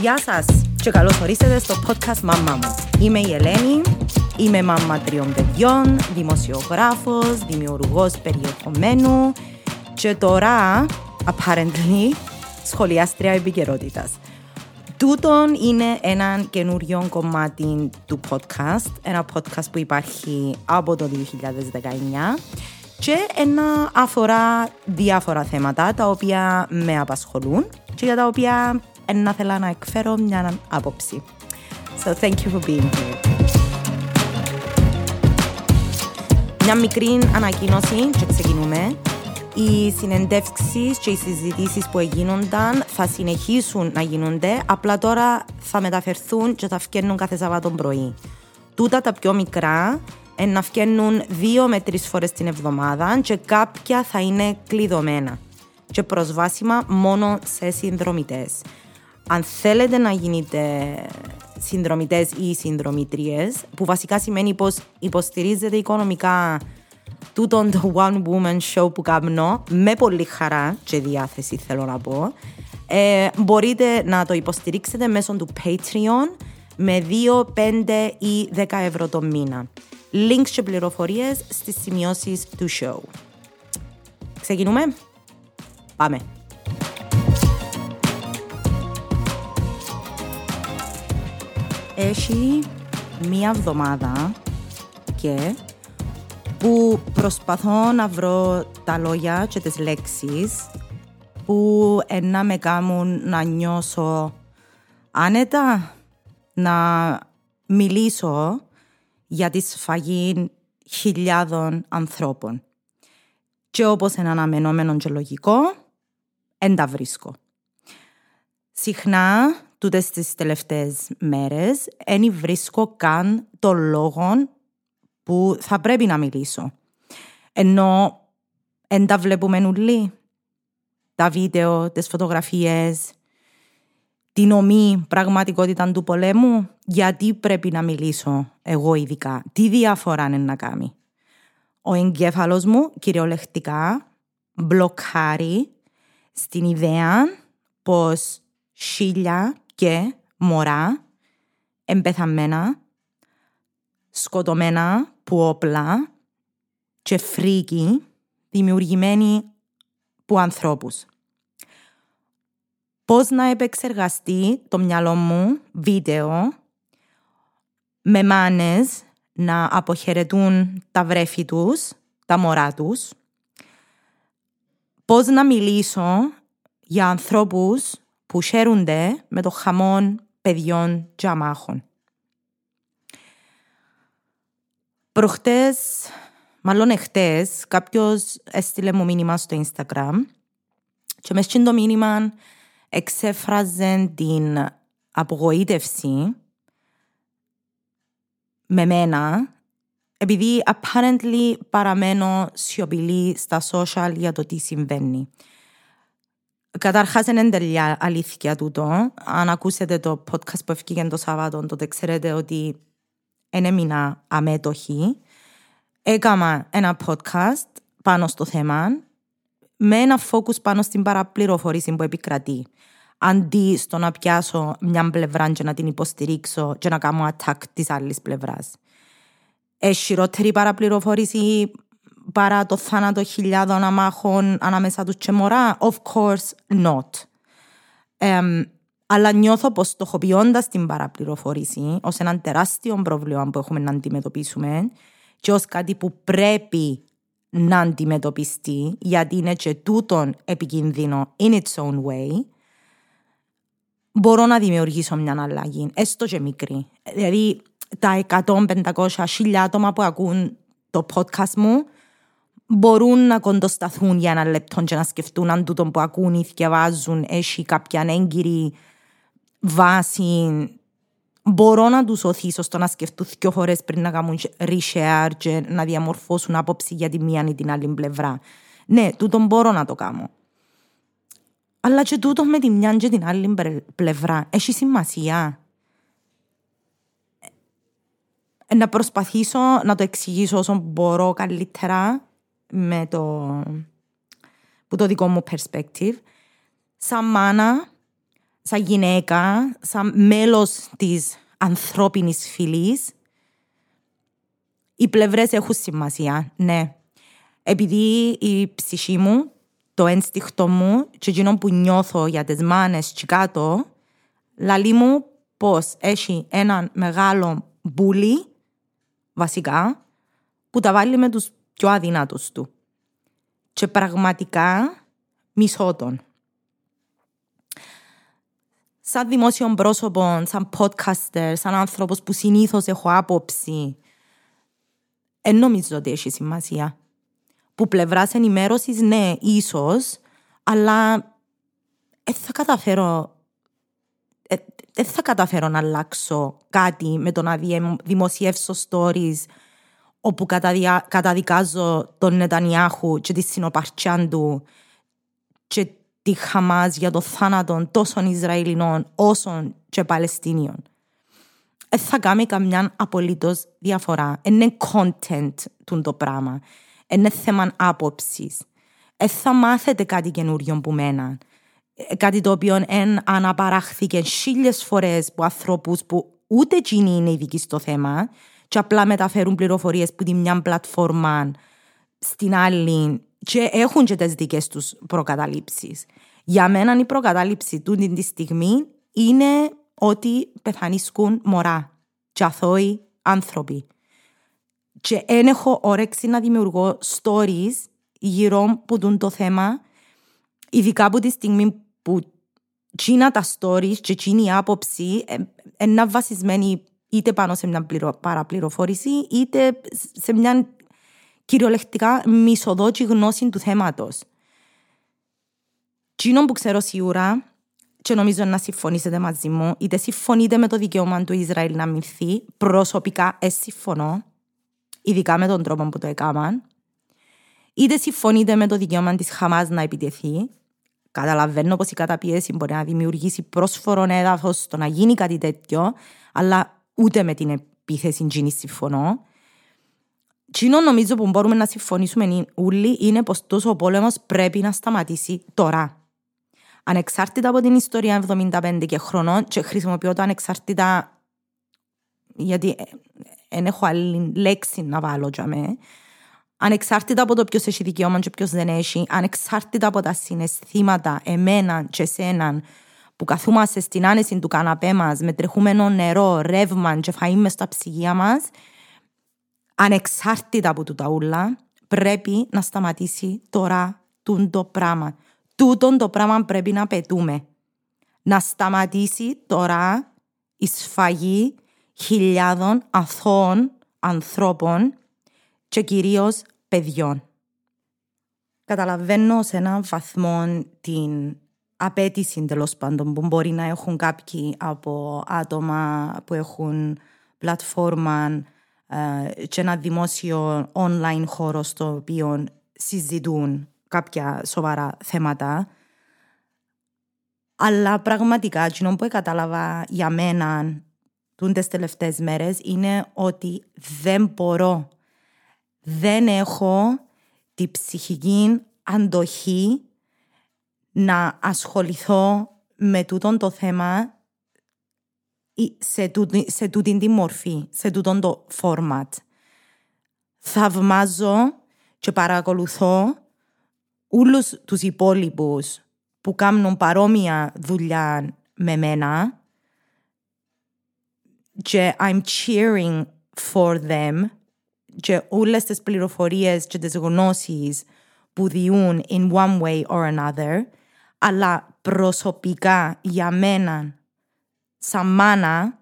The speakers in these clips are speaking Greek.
Γεια σας και καλώς ορίσατε στο podcast «Μαμά μου». Είμαι η Ελένη, είμαι μαμά τριών παιδιών, δημοσιογράφος, δημιουργός περιεχομένου και τώρα, apparently, σχολιάστρια επικαιρότητας. Τούτον είναι ένα καινούριο κομμάτι του podcast, ένα podcast που υπάρχει από το 2019 και ένα αφορά διάφορα θέματα τα οποία με απασχολούν και για τα οποία να θέλω να εκφέρω μια άποψη. So thank you for being here. Μια μικρή ανακοίνωση και ξεκινούμε. Οι συνεντεύξεις και οι συζητήσεις που έγινονταν θα συνεχίσουν να γίνονται, απλά τώρα θα μεταφερθούν και θα φτιάχνουν κάθε Σαββάτο πρωί. Τούτα τα πιο μικρά να φτιάχνουν δύο με τρεις φορές την εβδομάδα και κάποια θα είναι κλειδωμένα και προσβάσιμα μόνο σε συνδρομητές. Αν θέλετε να γίνετε συνδρομητές ή συνδρομήτριες, που βασικά σημαίνει πως υποστηρίζετε οικονομικά τούτον το One Woman Show που κάνω, με πολύ χαρά και διάθεση θέλω να πω, ε, μπορείτε να το υποστηρίξετε μέσω του Patreon με 2, 5 ή 10 ευρώ το μήνα. Links και πληροφορίες στις σημειώσεις του show. Ξεκινούμε; Πάμε. Έχει μία εβδομάδα και που προσπαθώ να βρω τα λόγια και τις λέξεις που να με κάνουν να νιώσω άνετα, να μιλήσω για τη σφαγή χιλιάδων ανθρώπων. Και όπως είναι αναμενόμενο και λογικό, εν τα βρίσκω. Συχνά, τούτες τις τελευταίες μέρες, δεν βρίσκω καν το λόγο που θα πρέπει να μιλήσω. Ενώ εν τα βλέπουμε νουλί. Τα βίντεο, τις φωτογραφίες, την ομή πραγματικότητα του πολέμου, γιατί πρέπει να μιλήσω εγώ ειδικά, τι διαφορά είναι να κάνει. Ο εγκέφαλος μου κυριολεκτικά μπλοκάρει στην ιδέα πως σίλια και μωρά εμπεθαμένα, σκοτωμένα που όπλα και φρίκι δημιουργημένοι που ανθρώπους. Πώς να επεξεργαστεί το μυαλό μου βίντεο με μάνες να αποχαιρετούν τα βρέφη τους, τα μωρά τους, πώς να μιλήσω για ανθρώπους που χαίρονται με το χαμόν παιδιών και αμάχων. Προχτές, μάλλον εχθές, κάποιος έστειλε μου μήνυμα στο Instagram και μες το μήνυμα εξέφραζε την απογοήτευση με μένα επειδή apparently παραμένω σιωπηλή στα social για το τι συμβαίνει. Καταρχάς είναι τελειά αλήθεια τούτο. Αν ακούσετε το podcast που έφυγε το Σαββάτο, τότε ξέρετε ότι δεν έμεινα αμέτωχη. Έκανα ένα podcast πάνω στο θέμα με ένα focus πάνω στην παραπληροφορήση που επικρατεί. Αντί στο να πιάσω μια πλευρά και να την υποστηρίξω και να κάνω attack της άλλης πλευράς. Έχει χειρότερη παραπληροφόρηση παρά το θάνατο χιλιάδων αμάχων ανάμεσα τους και μωρά. Of course not. αλλά νιώθω πως στοχοποιώντας την παραπληροφόρηση ως ένα τεράστιο πρόβλημα που έχουμε να αντιμετωπίσουμε και ως κάτι που πρέπει να αντιμετωπιστεί, γιατί είναι και τούτον επικίνδυνο in its own way, μπορώ να δημιουργήσω μια αλλαγή, έστω και μικρή. Δηλαδή, τα 100-500 χιλιά άτομα που ακούν το podcast μου μπορούν να κοντοσταθούν για ένα λεπτό και να σκεφτούν αν τούτο που ακούν ή διαβάζουν έχει κάποια έγκυρη βάση. Μπορώ να τους οθήσω στο να σκεφτούν δύο φορές πριν να κάνουν reshare και να διαμορφώσουν άποψη για τη μία ή την άλλη πλευρά. Ναι, τούτο μπορώ να το κάνω. Αλλά και τούτο με τη μια και την άλλη πλευρά έχει σημασία. Ε, να προσπαθήσω να το εξηγήσω όσο μπορώ καλύτερα με το, που το δικό μου perspective. Σαν μάνα, σαν γυναίκα, σαν μέλος της ανθρώπινης φυλής, οι πλευρές έχουν σημασία, ναι. Επειδή η ψυχή μου, το ένστιχτο μου και εκείνο που νιώθω για τις μάνες και κάτω, λαλεί μου πως έχει έναν μεγάλο μπουλί, βασικά, που τα βάλει με τους πιο αδυνάτους του. Και πραγματικά μισώ τον. Σαν δημόσιο πρόσωπο, σαν podcaster, σαν άνθρωπος που συνήθως έχω άποψη, δεν νομίζω ότι έχει σημασία. Που πλευράς ενημέρωσης, ναι, ίσως, αλλά δεν θα καταφέρω. Δεν θα καταφέρω να αλλάξω κάτι με το να δημοσιεύσω stories όπου καταδικάζω τον Νετανιάχου και τη συνοπαρτσιά του και τη Χαμάς για το θάνατο τόσων Ισραηλινών όσο και Παλαιστίνιων. Δεν θα κάνει καμιά απολύτως διαφορά. Είναι content του το πράγμα. Είναι θέμα άποψης. Δεν θα μάθετε κάτι καινούριο που μένα. Ε, κάτι το οποίο εν αναπαράχθηκε χίλιες φορές από ανθρώπους που ούτε εκείνοι είναι ειδικοί στο θέμα και απλά μεταφέρουν πληροφορίε που τη μια πλατφόρμα στην άλλη και έχουν και τι δικέ του προκαταλήψει. Για μένα η προκατάληψη του τη στιγμή είναι ότι πεθανίσκουν μωρά και αθώοι άνθρωποι. Και δεν έχω όρεξη να δημιουργώ stories γύρω από το θέμα, ειδικά από τη στιγμή που τσίνα τα stories και τσίνη η άποψη είναι βασισμένη είτε πάνω σε μια παραπληροφόρηση είτε σε μια κυριολεκτικά μισοδότσι γνώση του θέματος. Τσίνο που ξέρω σίγουρα και νομίζω να συμφωνήσετε μαζί μου, είτε συμφωνείτε με το δικαίωμα του Ισραήλ να μυθεί, προσωπικά ε, συμφωνώ, ειδικά με τον τρόπο που το έκαναν, είτε συμφωνείτε με το δικαίωμα της Χαμάς να επιτεθεί, καταλαβαίνω πως η καταπίεση μπορεί να δημιουργήσει πρόσφορο έδαφος στο να γίνει κάτι τέτοιο, αλλά ούτε με την επίθεση γίνει συμφωνώ. Τσίνο νομίζω που μπορούμε να συμφωνήσουμε όλοι είναι πως τόσο ο πόλεμος πρέπει να σταματήσει τώρα ανεξάρτητα από την ιστορία 75 και χρονών και χρησιμοποιώ το ανεξάρτητα γιατί δεν έχω άλλη λέξη να βάλω για με. Ανεξάρτητα από το ποιος έχει δικαίωμα και ποιος δεν έχει, ανεξάρτητα από τα συναισθήματα εμένα και εσένα που καθούμαστε στην άνεση του καναπέ μας με τρεχούμενο νερό, ρεύμα και φαΐ μες στα ψυγεία μας, ανεξάρτητα από τούτα ούλα, πρέπει να σταματήσει τώρα το πράγμα τούτον το πράγμα πρέπει να πετούμε. Να σταματήσει τώρα η σφαγή χιλιάδων αθώων ανθρώπων και κυρίως παιδιών. Καταλαβαίνω σε έναν βαθμό την απέτηση τέλο πάντων που μπορεί να έχουν κάποιοι από άτομα που έχουν πλατφόρμα ε, και ένα δημόσιο online χώρο στο οποίο συζητούν κάποια σοβαρά θέματα. Αλλά πραγματικά, εκείνο που κατάλαβα για μένα τις τελευταίες μέρες είναι ότι δεν μπορώ, δεν έχω τη ψυχική αντοχή να ασχοληθώ με τούτον το θέμα σε, τούτη, σε τούτη τη μορφή, σε τούτον το format. Θαυμάζω και παρακολουθώ όλους τους υπόλοιπους που κάνουν παρόμοια δουλειά με μένα και I'm cheering for them και όλες τις πληροφορίες και τις γνώσεις που διούν in one way or another αλλά προσωπικά για μένα σαν μάνα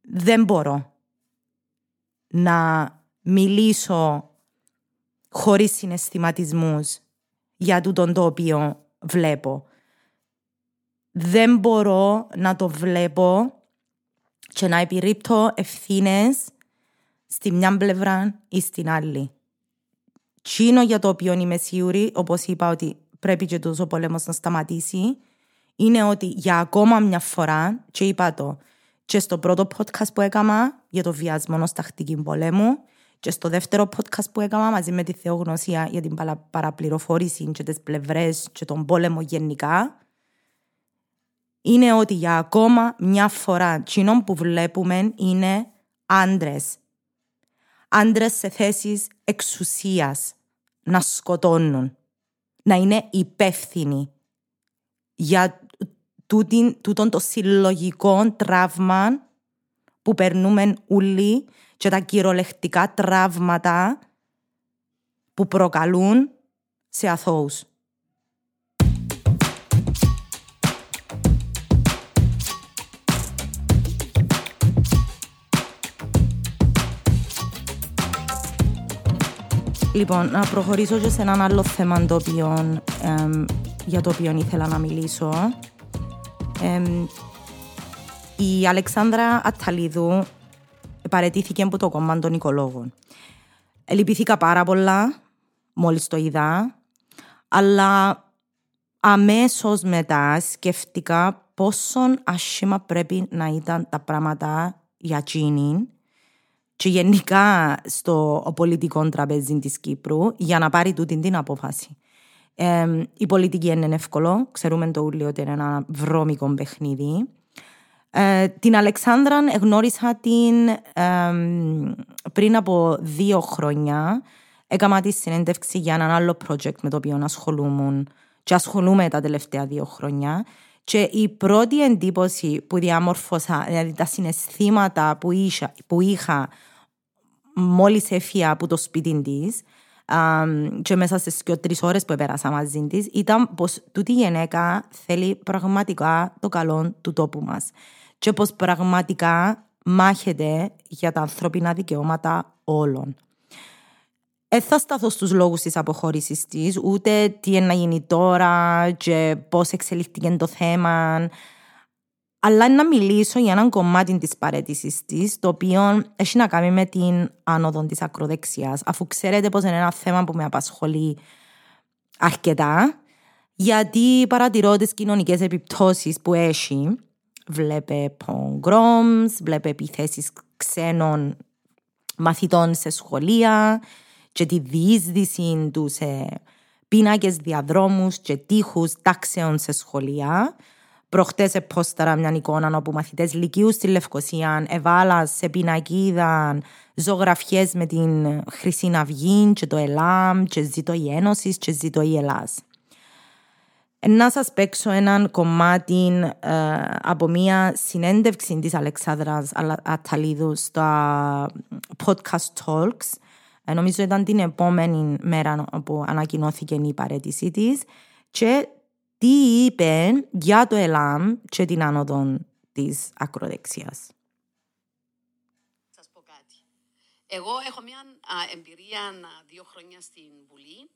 δεν μπορώ να μιλήσω χωρίς συναισθηματισμούς για τούτον το οποίο βλέπω. Δεν μπορώ να το βλέπω και να επιρρύπτω ευθύνες στη μια πλευρά ή στην άλλη. Τσίνο για το οποίο είμαι σίγουρη, όπως είπα ότι πρέπει και τόσο πόλεμος να σταματήσει, είναι ότι για ακόμα μια φορά, και είπα το και στο πρώτο podcast που έκανα για το βιασμό ως τακτική πολέμου, και στο δεύτερο podcast που έκανα μαζί με τη θεογνωσία για την παραπληροφόρηση και τις πλευρές και τον πόλεμο γενικά, είναι ότι για ακόμα μια φορά κοινό που βλέπουμε είναι άντρες. Άντρες σε θέσεις εξουσίας να σκοτώνουν, να είναι υπεύθυνοι για τούτον το συλλογικό τραύμα που περνούμε όλοι και τα κυριολεκτικά τραύματα που προκαλούν σε αθώους. Λοιπόν, να προχωρήσω και σε έναν άλλο θέμα το οποίο, για το οποίο ήθελα να μιλήσω. η Αλεξάνδρα Αταλίδου παρετήθηκε από το κόμμα των οικολόγων. Λυπηθήκα πάρα πολλά μόλις το είδα, αλλά αμέσως μετά σκέφτηκα πόσο άσχημα πρέπει να ήταν τα πράγματα για εκείνη και γενικά στο πολιτικό τραπέζι της Κύπρου για να πάρει τούτη την απόφαση. Ε, η πολιτική είναι εύκολο, ξέρουμε το ούλιο ότι είναι ένα βρώμικο παιχνίδι. Ε, την Αλεξάνδρα γνώρισα την ε, πριν από δύο χρόνια. Έκανα τη συνέντευξη για ένα άλλο project με το οποίο ασχολούμουν και ασχολούμαι τα τελευταία δύο χρόνια. Και η πρώτη εντύπωση που διάμορφωσα, δηλαδή τα συναισθήματα που είχα, που είχα μόλις έφυγα από το σπίτι της και μέσα στις και τρεις ώρες που πέρασα μαζί της, ήταν πως τούτη η γυναίκα θέλει πραγματικά το καλό του τόπου μας και πως πραγματικά μάχεται για τα ανθρώπινα δικαιώματα όλων. Δεν θα σταθώ στους λόγους της αποχώρησης της, ούτε τι είναι να γίνει τώρα και πώς εξελίχθηκε το θέμα αλλά να μιλήσω για έναν κομμάτι της παρέτησης της, το οποίο έχει να κάνει με την άνοδο της ακροδεξιάς, αφού ξέρετε πως είναι ένα θέμα που με απασχολεί αρκετά, γιατί παρατηρώ τις κοινωνικές επιπτώσεις που έχει. Βλέπε pogroms, βλέπε επιθέσεις ξένων μαθητών σε σχολεία και τη διείσδυση του σε πίνακες διαδρόμους και τείχους τάξεων σε σχολεία Προχτές επόσταρα μια εικόνα όπου μαθητές Λυκείου στη Λευκοσία εβάλα σε πινακίδα ζωγραφιές με την Χρυσή Αυγή και το ΕΛΑΜ και ζήτω η Ένωσης και ζήτω η Ελλάς. Να σας παίξω έναν κομμάτι ε, από μια συνέντευξη της Αλεξάνδρας Αταλίδου στα podcast talks. Ε, νομίζω ήταν την επόμενη μέρα που ανακοινώθηκε η παρέτησή της και τι είπε για το ΕΛΑΜ και την άνοδο της ακροδεξιάς. Σας πω κάτι. Εγώ έχω μια εμπειρία δύο χρόνια στην Βουλή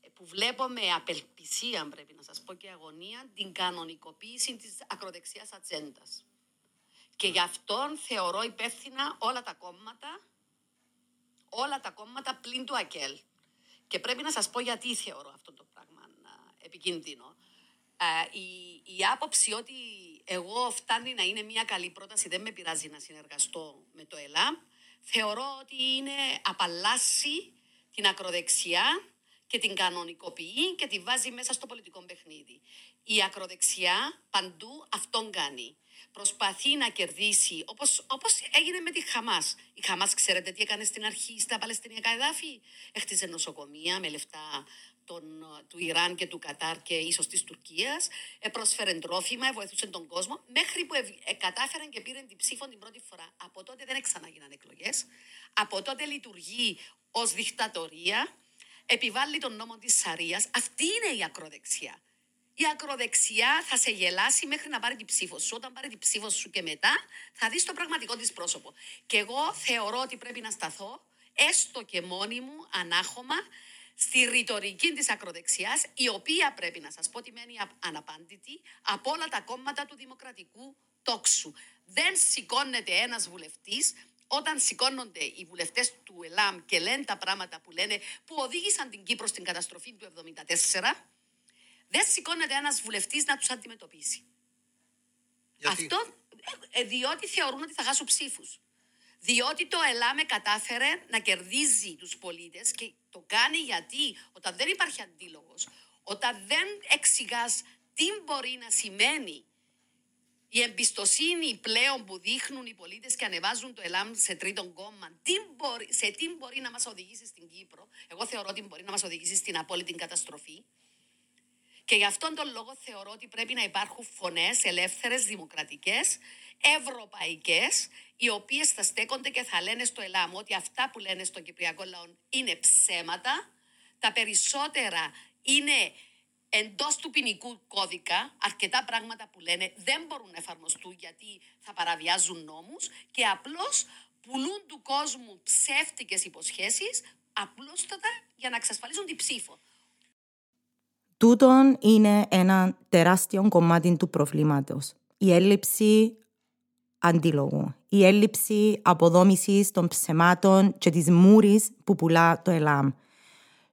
ε, που βλέπω με απελπισία, πρέπει να σας πω και αγωνία, την κανονικοποίηση της ακροδεξιάς ατζέντας. Και γι' αυτόν θεωρώ υπεύθυνα όλα τα κόμματα, όλα τα κόμματα πλην του ΑΚΕΛ. Και πρέπει να σας πω γιατί θεωρώ αυτό το πράγμα επικίνδυνο. Ε, η, η άποψη ότι εγώ φτάνει να είναι μια καλή πρόταση, δεν με πειράζει να συνεργαστώ με το ΕΛΑΜ, θεωρώ ότι είναι απαλλάσσει την ακροδεξιά και την κανονικοποιεί και τη βάζει μέσα στο πολιτικό παιχνίδι. Η ακροδεξιά παντού αυτόν κάνει. Προσπαθεί να κερδίσει, όπως, όπως έγινε με τη Χαμάς. Η Χαμάς ξέρετε τι έκανε στην αρχή στα Παλαιστινιακά εδάφη; Έχτιζε νοσοκομεία με λεφτά των, του Ιράν και του Κατάρ και ίσως της Τουρκίας, ε, πρόσφερε τρόφιμα, βοηθούσε τον κόσμο, μέχρι που ε, κατάφεραν και πήραν την ψήφο την πρώτη φορά. Από τότε δεν ξαναγίναν εκλογές. Από τότε λειτουργεί ως δικτατορία, επιβάλλει τον νόμο της Σαρίας. Αυτή είναι η ακροδεξιά. Η ακροδεξιά θα σε γελάσει μέχρι να πάρει την ψήφο σου. Όταν πάρει την ψήφο σου και μετά, θα δεις το πραγματικό της πρόσωπο. Και εγώ θεωρώ ότι πρέπει να σταθώ, έστω και μόνη μου, ανάχωμα, στη ρητορική της ακροδεξιάς, η οποία πρέπει να σας πω ότι μένει αναπάντητη από όλα τα κόμματα του δημοκρατικού τόξου. Δεν σηκώνεται ένας βουλευτής όταν σηκώνονται οι βουλευτές του ΕΛΑΜ και λένε τα πράγματα που λένε, που οδήγησαν την Κύπρο στην καταστροφή του 1974, δεν σηκώνεται ένας βουλευτής να τους αντιμετωπίσει. Γιατί; Αυτό ε, ε, διότι θεωρούν ότι θα χάσουν ψήφους. Διότι το ΕΛΑΜΕ κατάφερε να κερδίζει τους πολίτες και το κάνει γιατί όταν δεν υπάρχει αντίλογος, όταν δεν εξηγάς τι μπορεί να σημαίνει η εμπιστοσύνη πλέον που δείχνουν οι πολίτες και ανεβάζουν το ΕΛΑΜ σε τρίτον κόμμα, τι μπορεί, σε τι μπορεί να μας οδηγήσει στην Κύπρο. Εγώ θεωρώ ότι μπορεί να μας οδηγήσει στην απόλυτη καταστροφή. Και γι' αυτόν τον λόγο θεωρώ ότι πρέπει να υπάρχουν φωνές ελεύθερες, δημοκρατικές, ευρωπαϊκές, οι οποίες θα στέκονται και θα λένε στο ΕΛΑΜ ότι αυτά που λένε στον Κυπριακό λαό είναι ψέματα. Τα περισσότερα είναι εντός του ποινικού κώδικα αρκετά πράγματα που λένε δεν μπορούν να εφαρμοστούν γιατί θα παραβιάζουν νόμους και απλώς πουλούν του κόσμου ψεύτικες υποσχέσεις απλούστατα για να εξασφαλίσουν την ψήφο. Τούτον είναι ένα τεράστιο κομμάτι του προβλήματος. Η έλλειψη αντίλογου. Η έλλειψη αποδόμησης των ψεμάτων και της μούρης που πουλά το ΕΛΑΜ.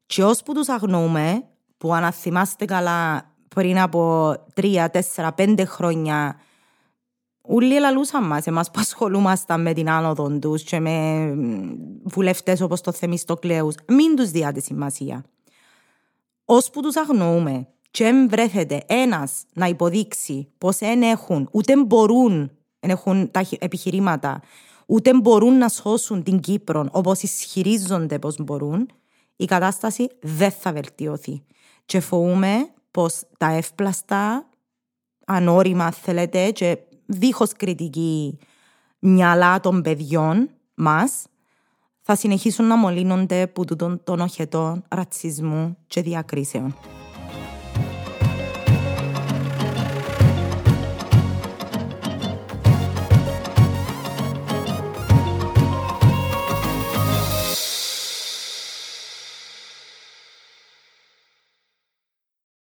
Και ώσπου τους αγνοούμε, που αν θυμάστε καλά πριν από τρία, τέσσερα, πέντε χρόνια Όλοι λαλούσαν μας, εμάς που ασχολούμασταν με την άνοδο τους και με βουλευτές όπως το Θεμιστοκλέους. Μην τους διάτε σημασία. Ώσπου τους αγνοούμε και δεν βρέθεται ένας να υποδείξει πως δεν έχουν, ούτε μπορούν, δεν έχουν τα επιχειρήματα, ούτε μπορούν να σώσουν την Κύπρο όπως ισχυρίζονται πως μπορούν, η κατάσταση δεν θα βελτιωθεί. Και φοβούμε πως τα εύπλαστα, ανώριμα θέλετε, και δίχως κριτική μυαλά των παιδιών μας, θα συνεχίσουν να μολύνονται από τον, τον οχετό ρατσισμού και διακρίσεων.